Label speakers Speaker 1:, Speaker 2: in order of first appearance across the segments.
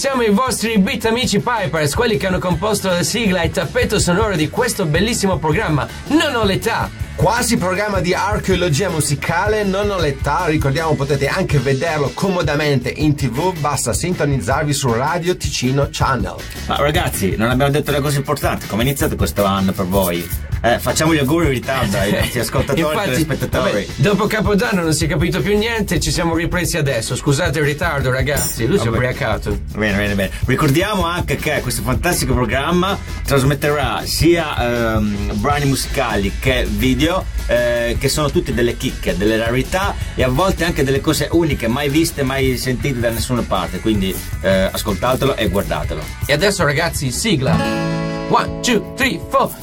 Speaker 1: siamo i vostri beat amici Pipers, quelli che hanno composto la sigla e tappeto sonoro di questo bellissimo programma. Non ho l'età.
Speaker 2: Quasi programma di archeologia musicale, non ho l'età, ricordiamo potete anche vederlo comodamente in tv, basta sintonizzarvi su Radio Ticino Channel.
Speaker 3: Ma ragazzi, non abbiamo detto le cose importanti, come è iniziato questo anno per voi? Eh, facciamo gli auguri in ritardo ai nostri ascoltatori
Speaker 1: Infatti,
Speaker 3: e telespettatori.
Speaker 1: vabbè, dopo Capodanno non si è capito più niente, ci siamo ripresi adesso. Scusate il ritardo, ragazzi. Lui si è ubriacato.
Speaker 3: Bene, bene, bene. Ricordiamo anche che questo fantastico programma trasmetterà sia ehm, brani musicali che video, video eh, che sono tutte delle chicche, delle rarità e a volte anche delle cose uniche, mai viste, mai sentite da nessuna parte. Quindi eh, ascoltatelo e guardatelo.
Speaker 1: E adesso ragazzi, sigla. 1, 2, 3, 4.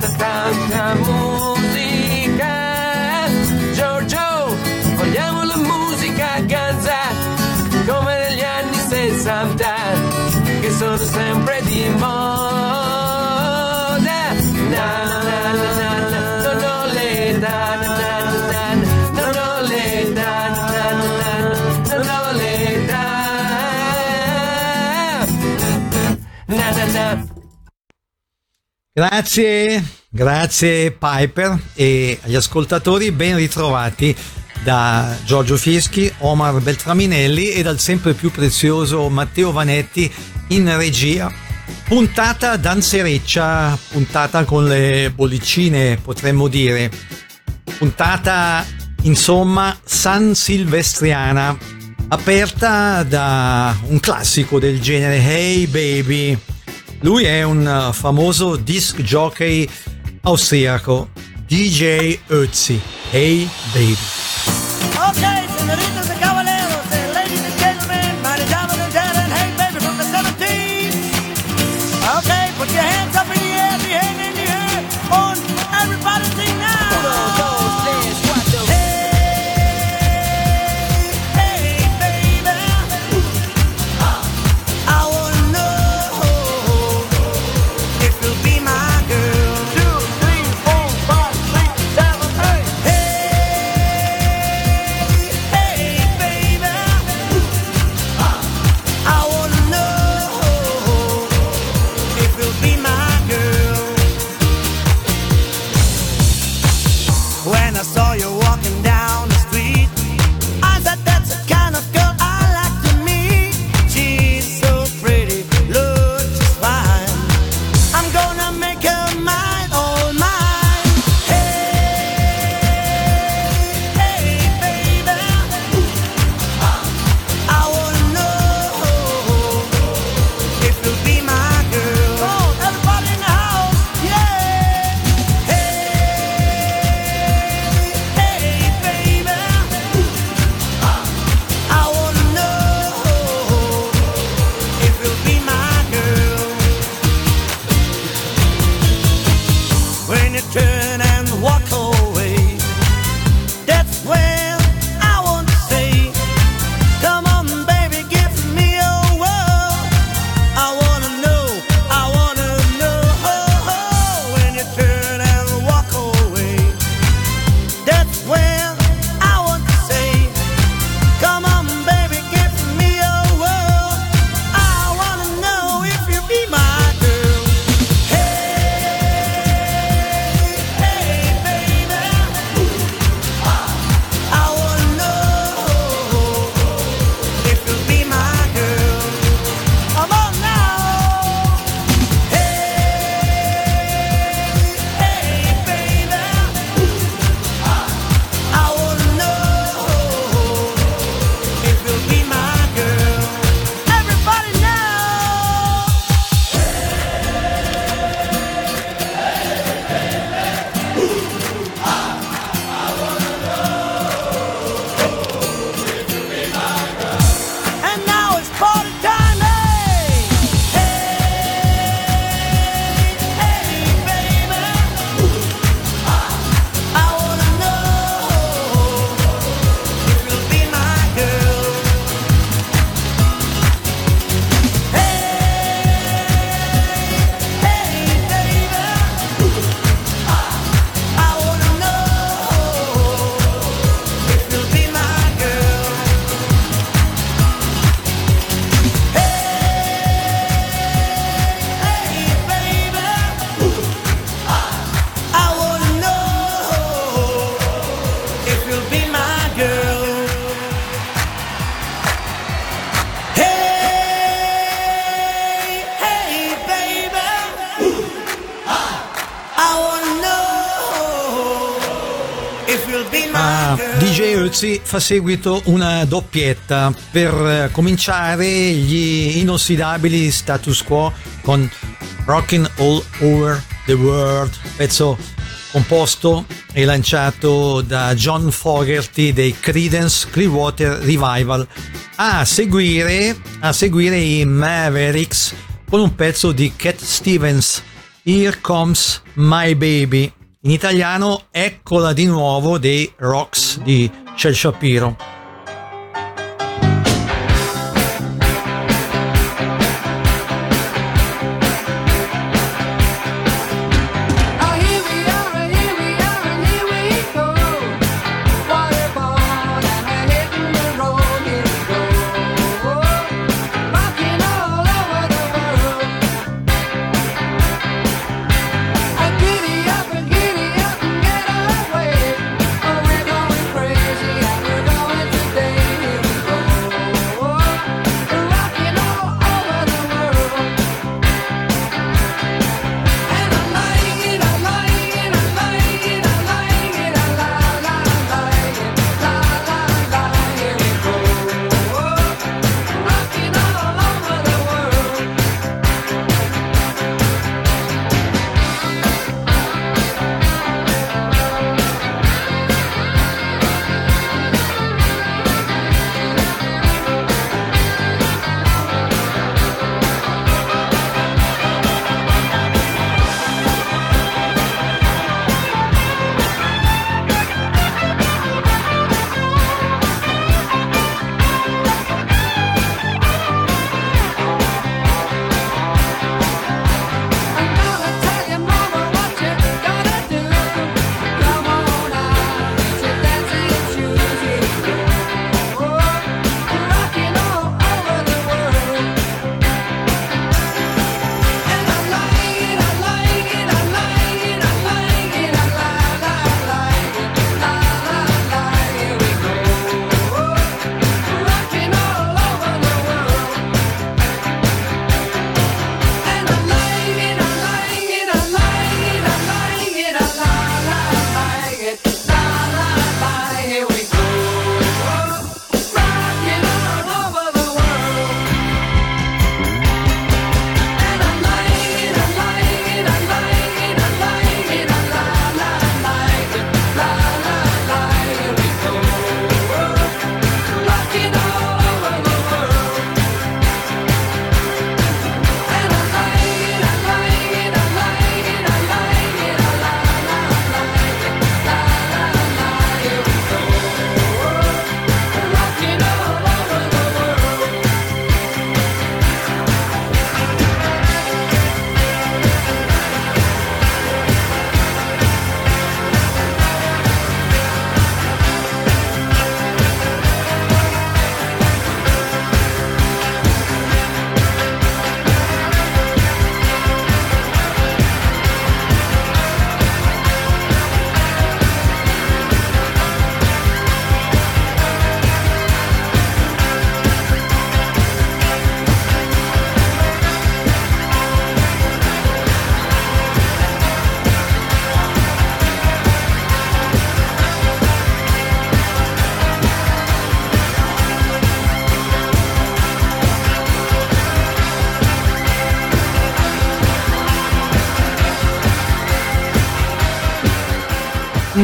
Speaker 1: Tanta tanta musica.
Speaker 4: Grazie, grazie Piper e agli ascoltatori ben ritrovati da Giorgio Fieschi, Omar Beltraminelli e dal sempre più prezioso Matteo Vanetti in regia. Puntata danzereccia, puntata con le bollicine potremmo dire, puntata insomma san silvestriana, aperta da un classico del genere Hey Baby. Lui è un uh, famoso disc jockey austriaco, DJ Ötzi. Hey Baby.
Speaker 5: Okay, senoritas
Speaker 4: Rossi fa seguito una doppietta per eh, cominciare gli inossidabili status quo con Rockin' All Over the World, pezzo composto e lanciato da John Fogerty dei Credence Clearwater Revival. A seguire, a seguire i Mavericks con un pezzo di Cat Stevens, Here Comes My Baby. In italiano, eccola di nuovo dei Rocks di
Speaker 6: c'è il sciopero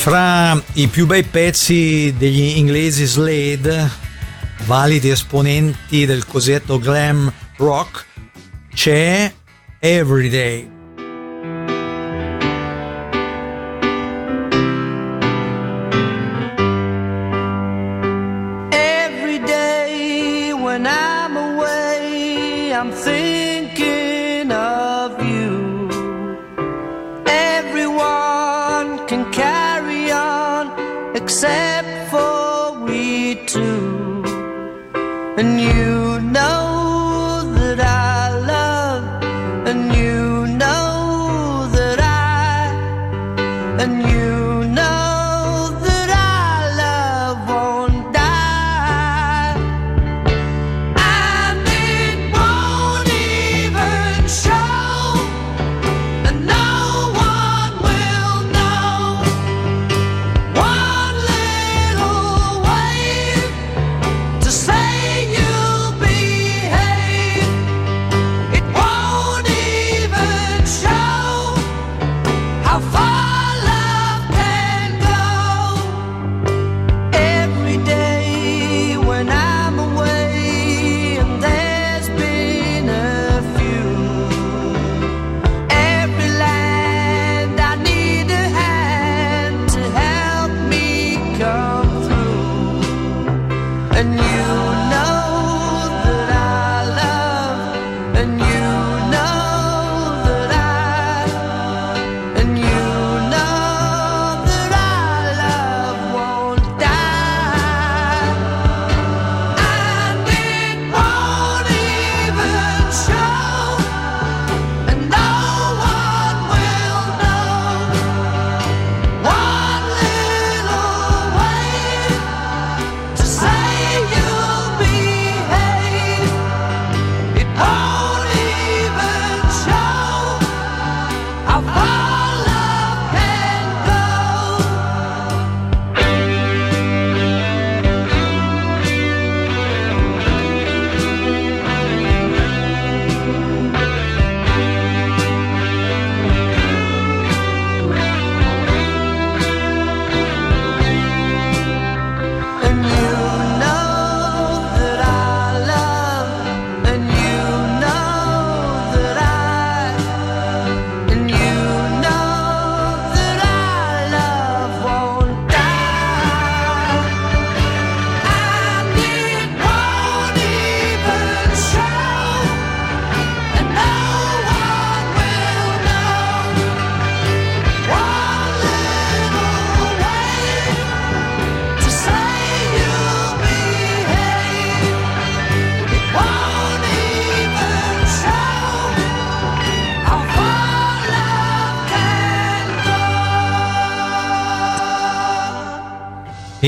Speaker 6: Fra i più bei pezzi degli inglesi Slade, validi esponenti del cosiddetto glam rock, c'è Everyday.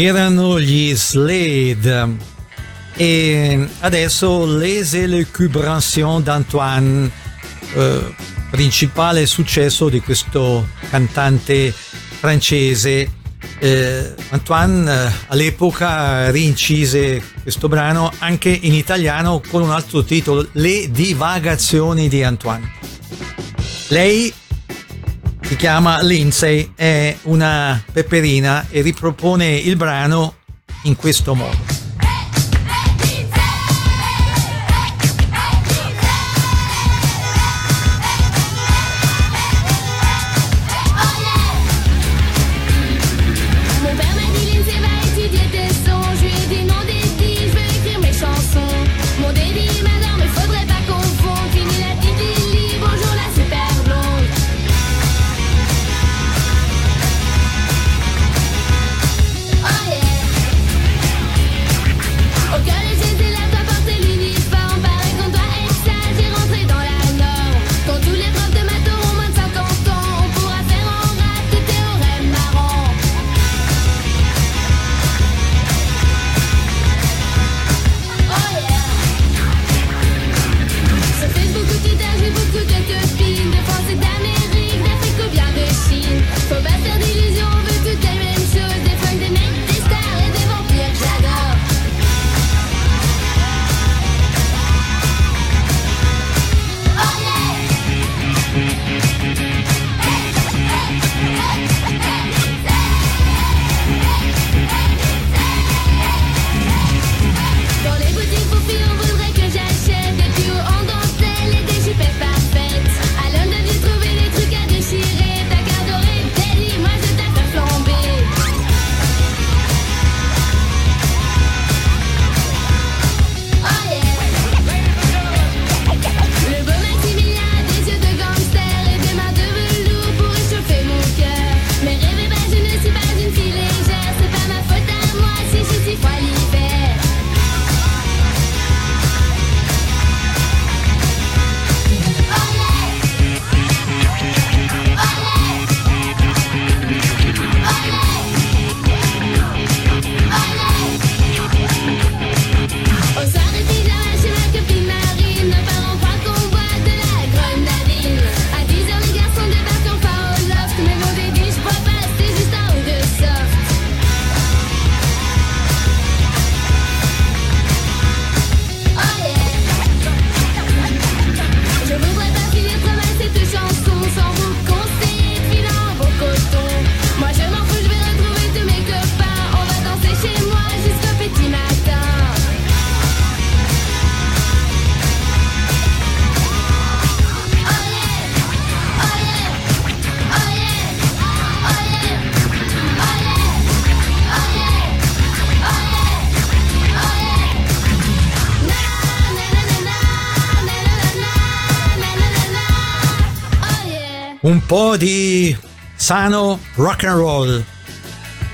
Speaker 6: erano gli Slade e adesso Les Élucubrations d'Antoine, eh, principale successo di questo cantante francese. Eh, Antoine eh, all'epoca rincise questo brano anche in italiano con un altro titolo, Le divagazioni di Antoine. Lei si chiama Lindsay, è una peperina e ripropone il brano in questo modo. po' di sano rock and roll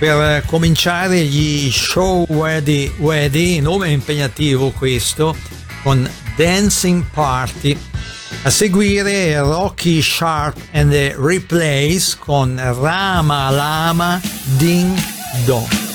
Speaker 6: per cominciare gli show Weddy Weddy, nome impegnativo questo, con Dancing Party. A seguire Rocky Sharp and the Replays con Rama Lama Ding Dong.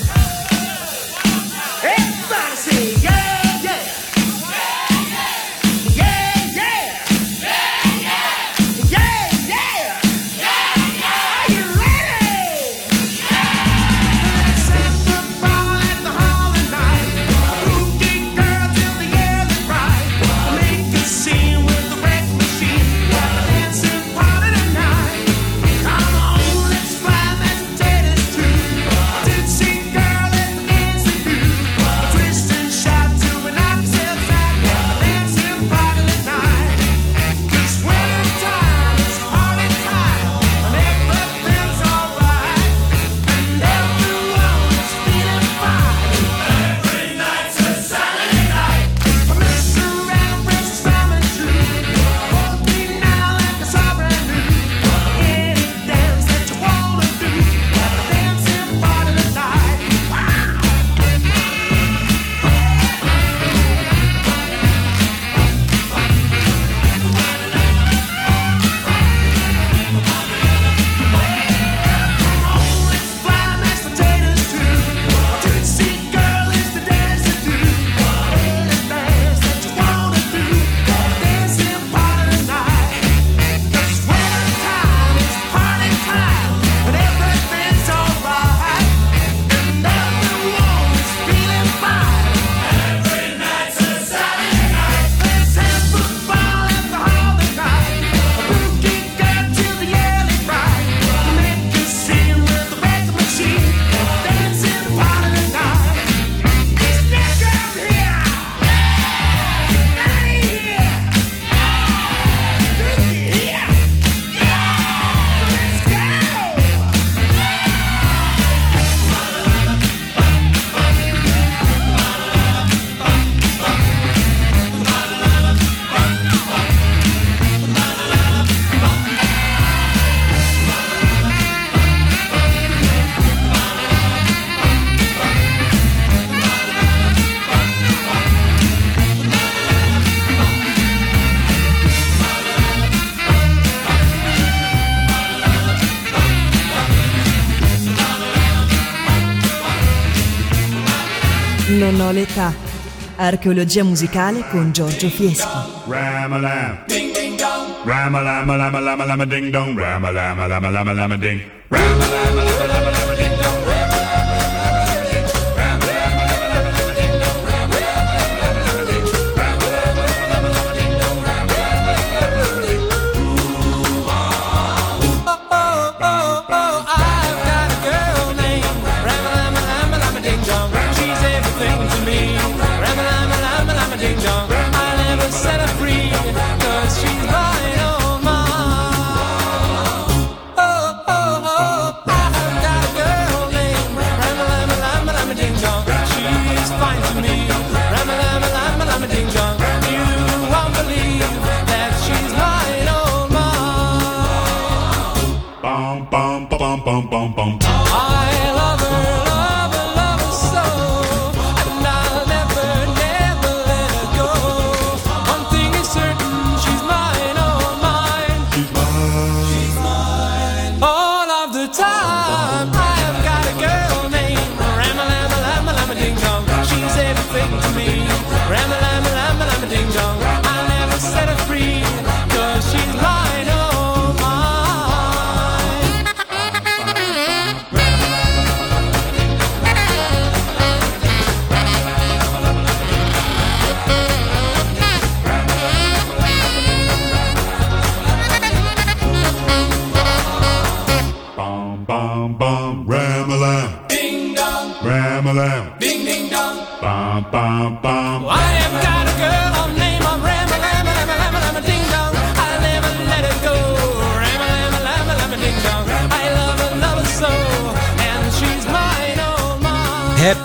Speaker 7: non ho l'età. Archeologia musicale con Giorgio Fieschi.
Speaker 8: Ramalam. Ding ding dong. Ramalam, lama, lama, lama, ding dong. Ramalam, lama, lama, lama, ding. Ramalam, bum bum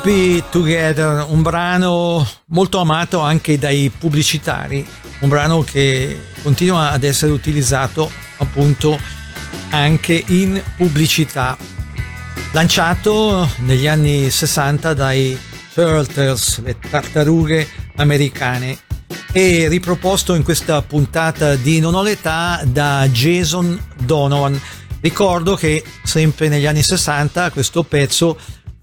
Speaker 6: Happy Together, un brano molto amato anche dai pubblicitari, un brano che continua ad essere utilizzato appunto
Speaker 4: anche in pubblicità. Lanciato negli anni 60 dai Turtles, le tartarughe americane, e riproposto in questa puntata di Non ho l'età da Jason Donovan. Ricordo che sempre negli anni 60 questo pezzo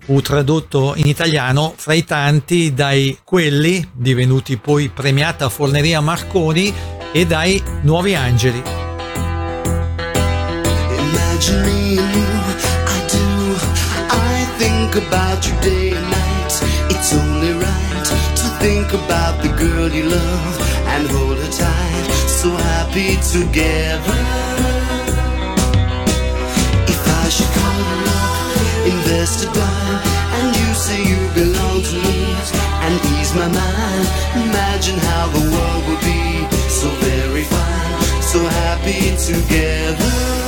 Speaker 4: fu tradotto in italiano fra i tanti dai Quelli, divenuti poi premiata Forneria Marconi, e dai Nuovi Angeli.
Speaker 9: Think about the girl you love and hold her tight. So happy together. Invest a dime, and you say you belong to me, and ease my mind. Imagine how the world would be so very fine, so happy together.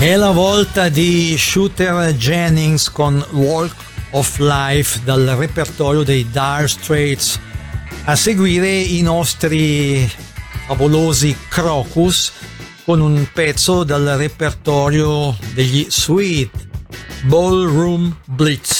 Speaker 4: È la volta di Shooter Jennings con Walk of Life dal repertorio dei Dire Straits. A seguire i nostri favolosi Crocus con un pezzo dal repertorio degli Sweet Ballroom Blitz.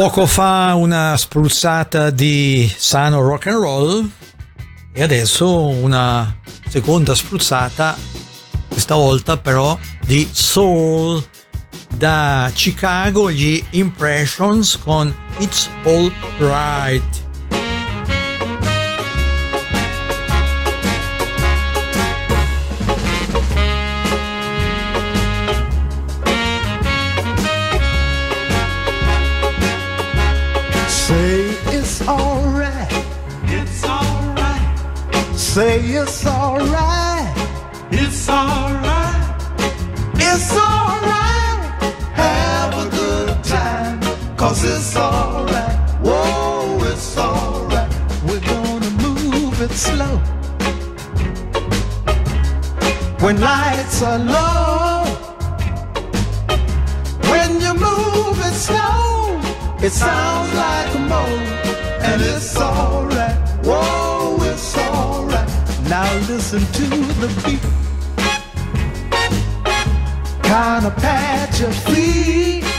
Speaker 4: Poco fa una spruzzata di sano rock and roll e adesso una seconda spruzzata, questa volta però di soul da Chicago, gli Impressions con It's All Right.
Speaker 10: Say it's alright. It's alright. It's alright. Have a good time. Cause it's alright. Whoa, it's alright. We're gonna move it slow. When lights are low. When you move it slow, it sounds like a mo, and it's alright. Whoa. Now listen to the beat. Kinda pat your feet.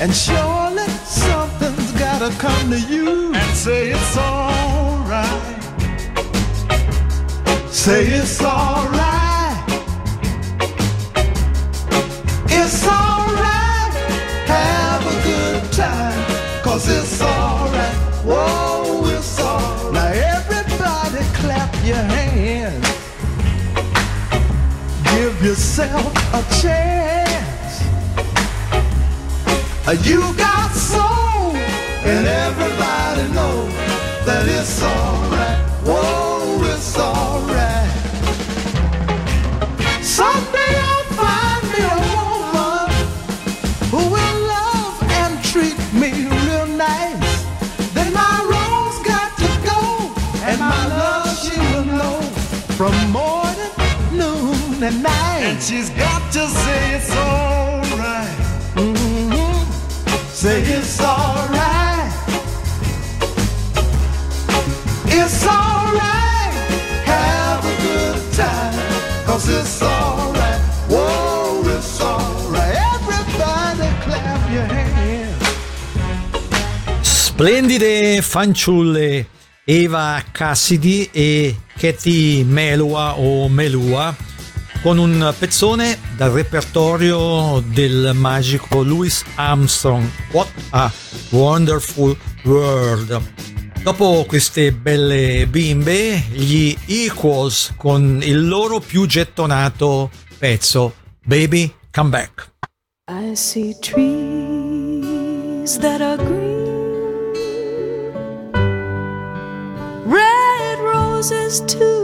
Speaker 10: And surely something's gotta come to you and say it's alright. Say it's alright. It's alright. Have a good time. Cause it's alright. Whoa, it's alright. Now everybody clap your hands. Give yourself a chance. You got soul, and everybody knows that it's alright. Whoa, it's alright. Someday I'll find me a woman who will love and treat me real nice. Then my rose got to go, and my love she will know from morning, noon, and night. And she's got to say it's Say it's alright. It's alright. Have a good time. Cause it's alright. Whoa, it's alright. Everybody clap your hands.
Speaker 4: Splendide fanciulle Eva Cassidy e Katie Melua o Melua con un pezzone dal repertorio del magico Louis Armstrong. What a Wonderful World. Dopo queste belle bimbe, gli Equals con il loro più gettonato pezzo Baby Come Back.
Speaker 6: I see trees that are green, red roses too.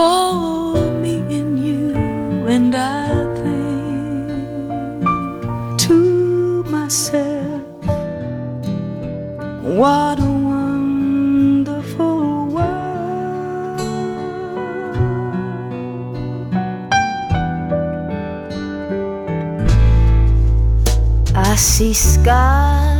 Speaker 6: For me and you, and I think to myself, what a wonderful world. I see skies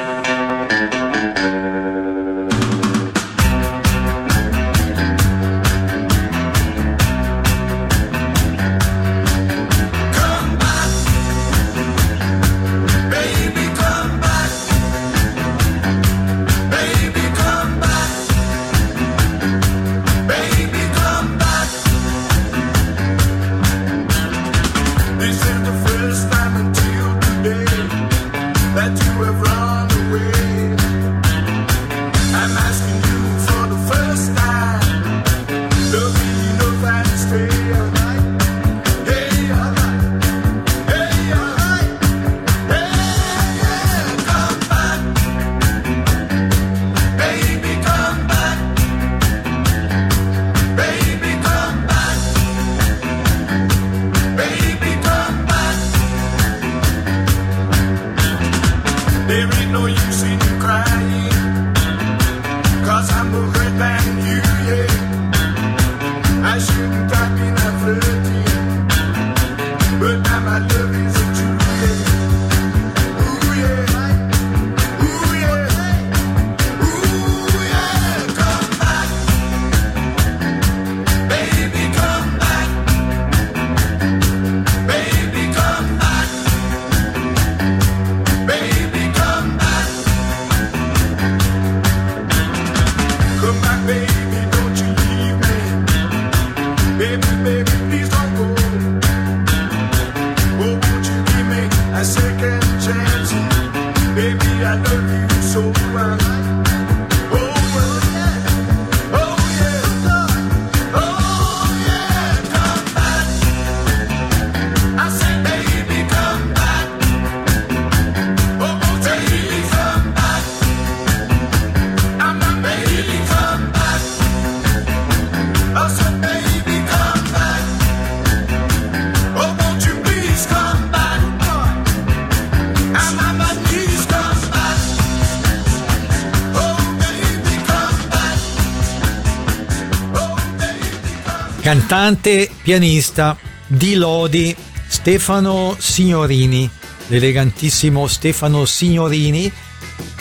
Speaker 4: cantante, pianista di Lodi, Stefano Signorini, l'elegantissimo Stefano Signorini,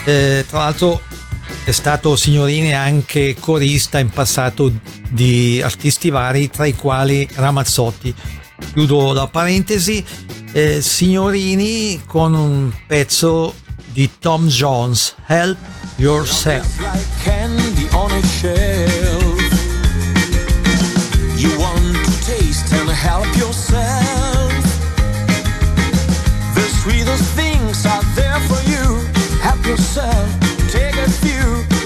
Speaker 4: eh, tra l'altro è stato Signorini anche corista in passato di artisti vari, tra i quali Ramazzotti. Chiudo la parentesi, eh, Signorini con un pezzo di Tom Jones, Help Yourself.
Speaker 11: and help yourself. The sweetest things are there for you. Help yourself, take a few.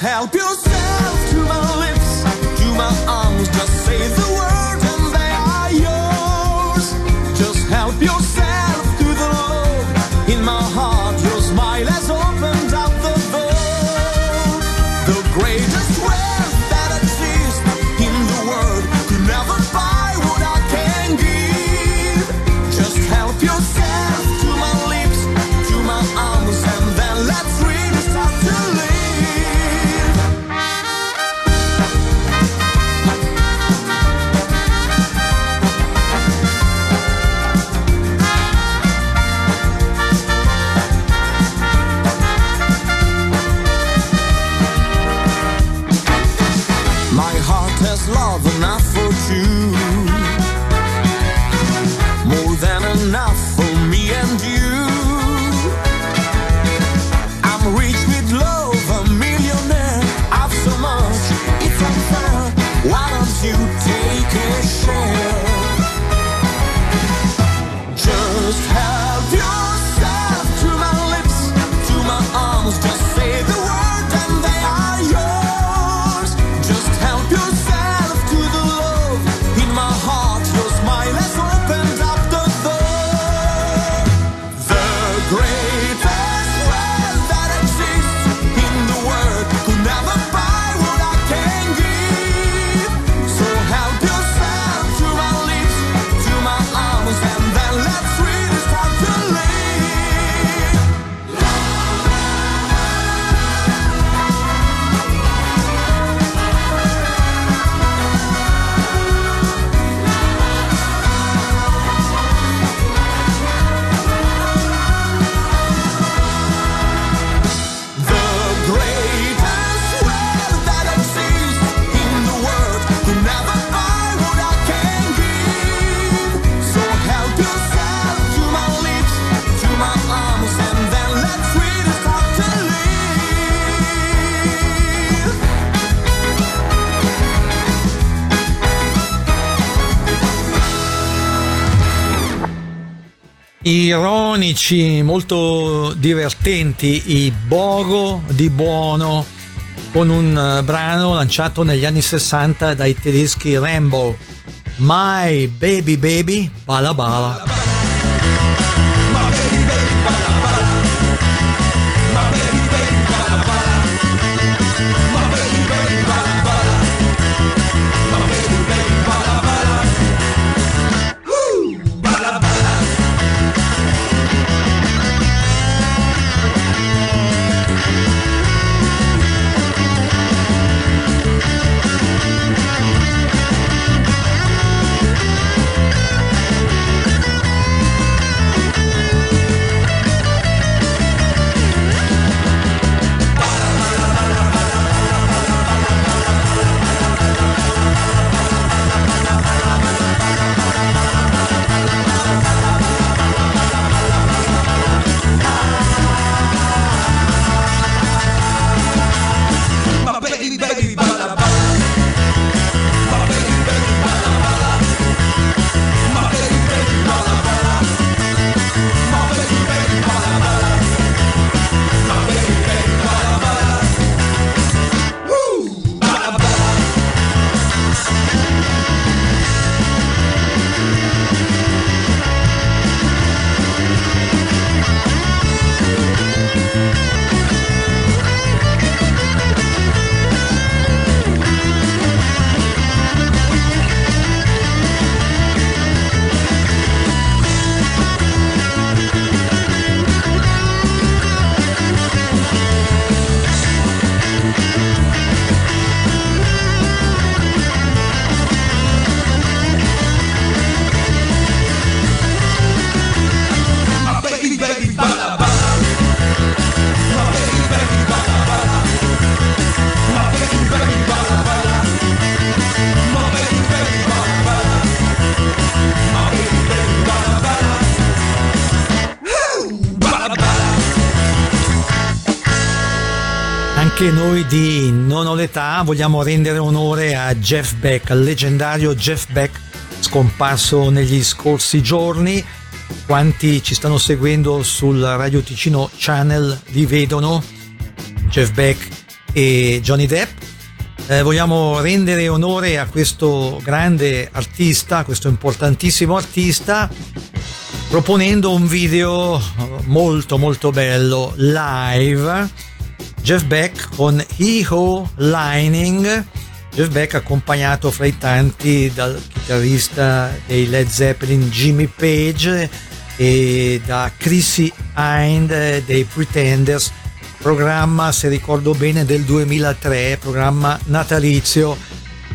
Speaker 11: Help yourself to my lips, to my arms. Just say the word and they are yours. Just help yourself.
Speaker 4: Ironici, molto divertenti, i Bogo di Buono, con un eh, brano lanciato negli anni 60 dai tedeschi Rambo, My Baby Baby Bala Bala. Noi di Non ho l'età vogliamo rendere onore a Jeff Beck, al leggendario Jeff Beck scomparso negli scorsi giorni. Quanti ci stanno seguendo sul Radio Ticino Channel li vedono, Jeff Beck e Johnny Depp. Eh, vogliamo rendere onore a questo grande artista, a questo importantissimo artista, proponendo un video molto molto bello live Jeff Beck con He Ho Lining. Jeff Beck accompagnato fra i tanti dal chitarrista dei Led Zeppelin Jimmy Page e da Chrissy Hind dei Pretenders. Programma, se ricordo bene, del 2003, programma natalizio.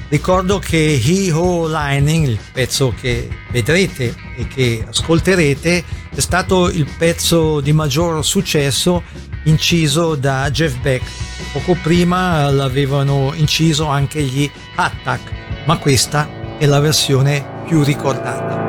Speaker 4: Ricordo che He Ho Lining, il pezzo che vedrete e che ascolterete, è stato il pezzo di maggior successo inciso da Jeff Beck. Poco prima l'avevano inciso anche gli Attack, ma questa è la versione più ricordata.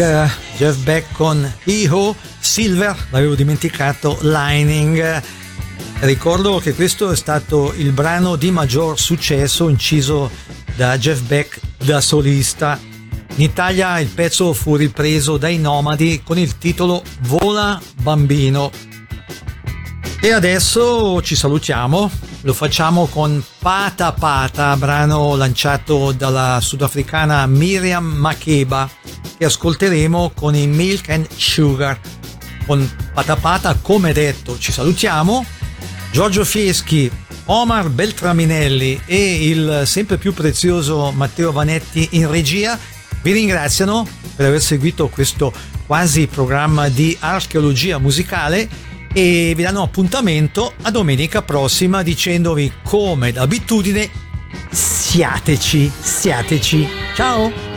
Speaker 4: Jeff Beck con Iho, Silver, l'avevo dimenticato, Lining. Ricordo che questo è stato il brano di maggior successo inciso da Jeff Beck da solista. In Italia il pezzo fu ripreso dai Nomadi con il titolo Vola Bambino. E adesso ci salutiamo, lo facciamo con Pata Pata, brano lanciato dalla sudafricana Miriam Makeba, che ascolteremo con i Milk and Sugar. Con Pata Pata, come detto, ci salutiamo. Giorgio Fieschi, Omar Beltraminelli e il sempre più prezioso Matteo Vanetti in regia vi ringraziano per aver seguito questo quasi programma di archeologia musicale e vi danno appuntamento a domenica prossima dicendovi come d'abitudine siateci, siateci. Ciao!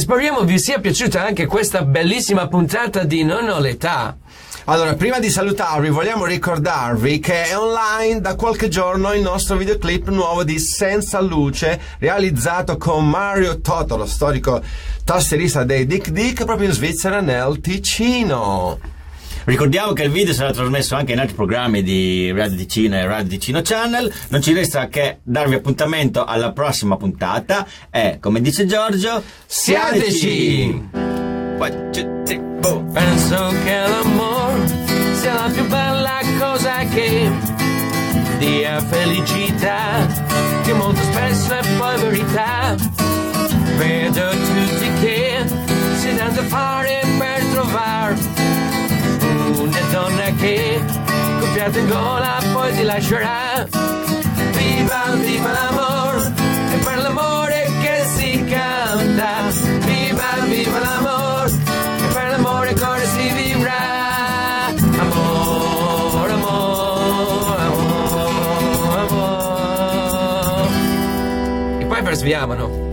Speaker 1: Speriamo vi sia piaciuta anche questa bellissima puntata di Non ho l'età.
Speaker 2: Allora, prima di salutarvi, vogliamo ricordarvi che è online da qualche giorno il nostro videoclip nuovo di Senza Luce, realizzato con Mario Toto, lo storico tastierista dei Dick Dick, proprio in Svizzera, nel Ticino.
Speaker 3: Ricordiamo che il video sarà trasmesso anche in altri programmi di Radio Ticino e Radio Ticino Channel. Non ci resta che darvi appuntamento alla prossima puntata e, come dice Giorgio,
Speaker 1: Siateci! Penso che l'amore sia la più bella cosa che dia felicità, che molto spesso è poi verità. Vedo tutti che si danno a fare per trovare che con fiato in gola poi ti lascerà. Viva, viva l'amore, e per l'amore che si canta. Viva, viva l'amore, e per l'amore ancora si vivrà. Amore, amore, amore, amore. E poi per sviavano.